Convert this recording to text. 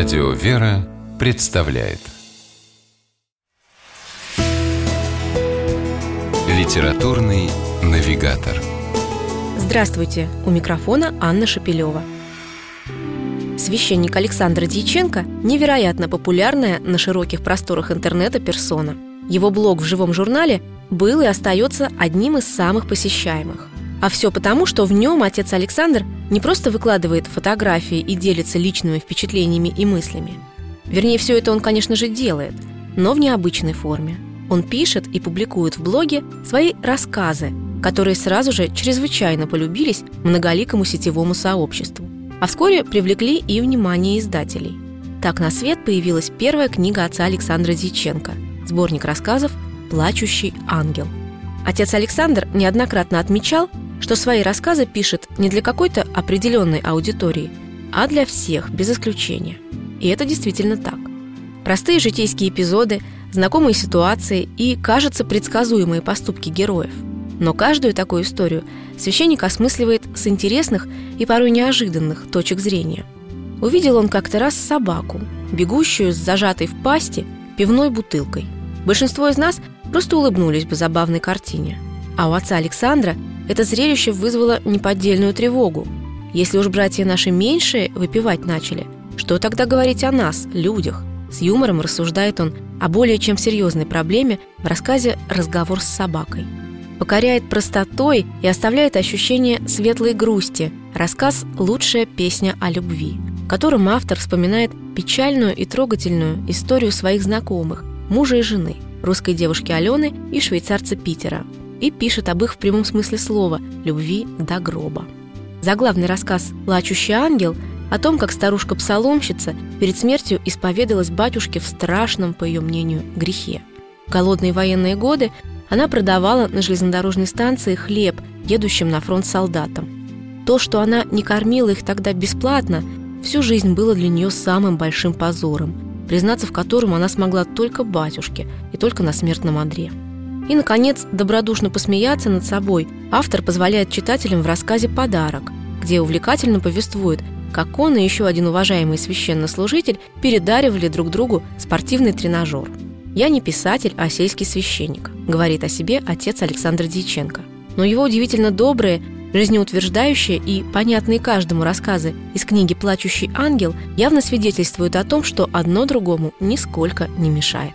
Радио «Вера» представляет Литературный навигатор Здравствуйте! У микрофона Анна Шапилева. Священник Александр Дьяченко – невероятно популярная на широких просторах интернета персона. Его блог в живом журнале был и остается одним из самых посещаемых. А все потому, что в нем отец Александр не просто выкладывает фотографии и делится личными впечатлениями и мыслями. Вернее, все это он, конечно же, делает, но в необычной форме. Он пишет и публикует в блоге свои рассказы, которые сразу же чрезвычайно полюбились многоликому сетевому сообществу, а вскоре привлекли и внимание издателей. Так на свет появилась первая книга отца Александра Дьяченко – сборник рассказов «Плачущий ангел». Отец Александр неоднократно отмечал, что свои рассказы пишет не для какой-то определенной аудитории, а для всех, без исключения. И это действительно так. Простые житейские эпизоды, знакомые ситуации и, кажется, предсказуемые поступки героев. Но каждую такую историю священник осмысливает с интересных и порой неожиданных точек зрения. Увидел он как-то раз собаку, бегущую с зажатой в пасти пивной бутылкой. Большинство из нас просто улыбнулись бы забавной картине. А у отца Александра это зрелище вызвало неподдельную тревогу. Если уж братья наши меньшие выпивать начали, что тогда говорить о нас, людях? С юмором рассуждает он о более чем серьезной проблеме в рассказе «Разговор с собакой». Покоряет простотой и оставляет ощущение светлой грусти. Рассказ «Лучшая песня о любви», которым автор вспоминает печальную и трогательную историю своих знакомых, мужа и жены, русской девушки Алены и швейцарца Питера – и пишет об их в прямом смысле слова «любви до гроба». Заглавный рассказ «Плачущий ангел» о том, как старушка-псаломщица перед смертью исповедалась батюшке в страшном, по ее мнению, грехе. В голодные военные годы она продавала на железнодорожной станции хлеб едущим на фронт солдатам. То, что она не кормила их тогда бесплатно, всю жизнь было для нее самым большим позором, признаться в котором она смогла только батюшке и только на смертном одре. И, наконец, добродушно посмеяться над собой автор позволяет читателям в рассказе «Подарок», где увлекательно повествует, как он и еще один уважаемый священнослужитель передаривали друг другу спортивный тренажер. «Я не писатель, а сельский священник», — говорит о себе отец Александр Дьяченко. Но его удивительно добрые, жизнеутверждающие и понятные каждому рассказы из книги «Плачущий ангел» явно свидетельствуют о том, что одно другому нисколько не мешает.